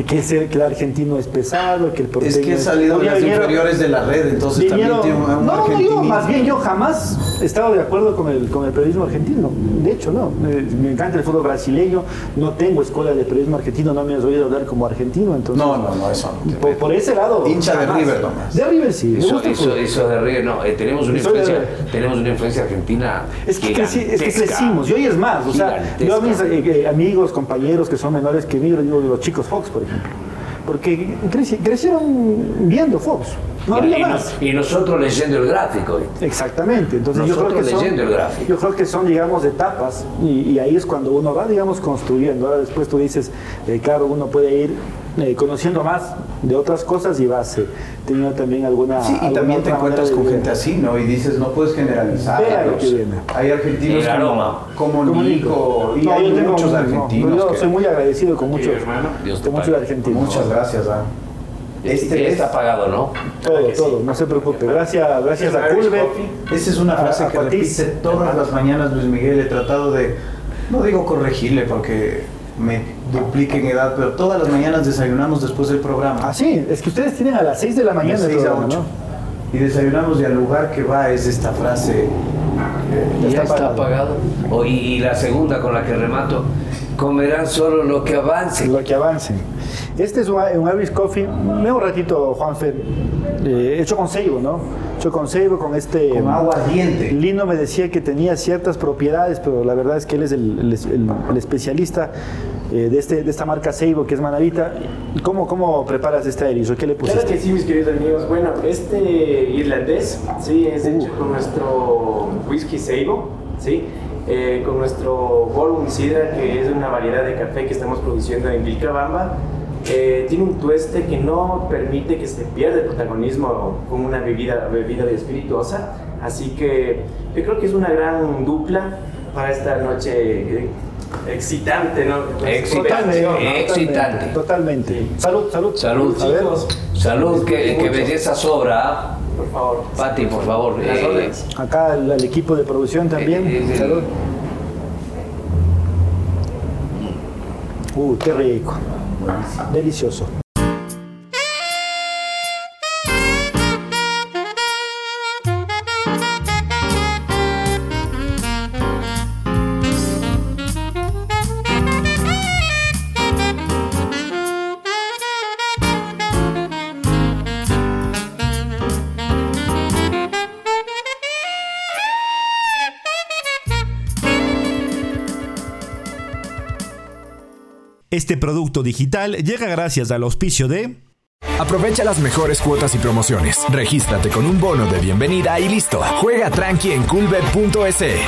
que, que el argentino es pesado, que el Es que he salido de las inferiores de la red, entonces también tiene un, No, no, yo, más bien yo jamás he estado de acuerdo con el, con el periodismo argentino. De hecho, no. Me, encanta el fútbol brasileño, no tengo escuela de periodismo argentino, no me has oído hablar como argentino, entonces... No, no, no, eso no. Por, ese lado... Hincha de River nomás. De River sí. Eso, eso, de River, no. Eh, tenemos, una influencia, tenemos una influencia argentina Es que, es que crecimos, y hoy es más. O sea, yo a mis eh, eh, amigos, compañeros que son menores que mí, digo los chicos Fox, por ejemplo porque crecieron viendo Fox. No había más. Y nosotros leyendo el gráfico. Exactamente. Entonces yo creo que leyendo son, el gráfico. Yo creo que son, digamos, etapas y, ahí es cuando uno va, digamos, construyendo. Ahora después tú dices, eh, claro, uno puede ir eh, conociendo más de otras cosas y vas eh, teniendo también alguna. Sí, y también te encuentras con gente así, ¿no? Y dices, no puedes generalizar. Hay argentinos como, como, Nico, y hay muchos argentinos. Yo soy muy agradecido con muchos, con muchos argentinos. Muchas gracias, ¿ah? Este está pagado, ¿no? Todo, todo, no se preocupe. Gracias, gracias a Culver. Esa es una frase que repite todas las mañanas Luis Miguel. He tratado de, no digo corregirle porque me duplique en edad, pero todas las mañanas desayunamos después del programa. Ah, sí, es que ustedes tienen a las 6 de la mañana. 6 a 8. Y desayunamos y al lugar que va es esta frase. Eh, ya está, apagado. y la segunda con la que remato, comerán solo lo que avancen. Lo que avancen. Este es un, un Coffee, me un ratito, Juanfe, eh, hecho con ceibo, ¿no? Hecho con ceibo, con este... Con agua ardiente. Lino me decía que tenía ciertas propiedades, pero la verdad es que él es el, especialista eh, de, este, de esta marca Seibo, que es Manavita. ¿Cómo, cómo preparas este erizo? ¿Qué le pusiste? Claro que sí, mis queridos amigos. Bueno, este irlandés, sí, es hecho uh. con nuestro whisky Seibo, ¿sí? Eh, con nuestro Bourbon Sidra, que es una variedad de café que estamos produciendo en Vilcabamba. Eh, tiene un tueste que no permite que se pierda el protagonismo con una bebida, bebida de espirituosa. Así que yo creo que es una gran dupla para esta noche excitante, ¿no? Excitante, excitante. Totalmente. Salud, salud. Salud. Salud, que, que belleza sobra. Por favor. Pati, por favor. Eh, acá el, equipo de producción también. Eh, salud. Uh, qué rico. Delicioso. Este producto digital llega gracias al auspicio de... Aprovecha las mejores cuotas y promociones. Regístrate con un bono de bienvenida y listo. Juega tranqui en coolbet.es.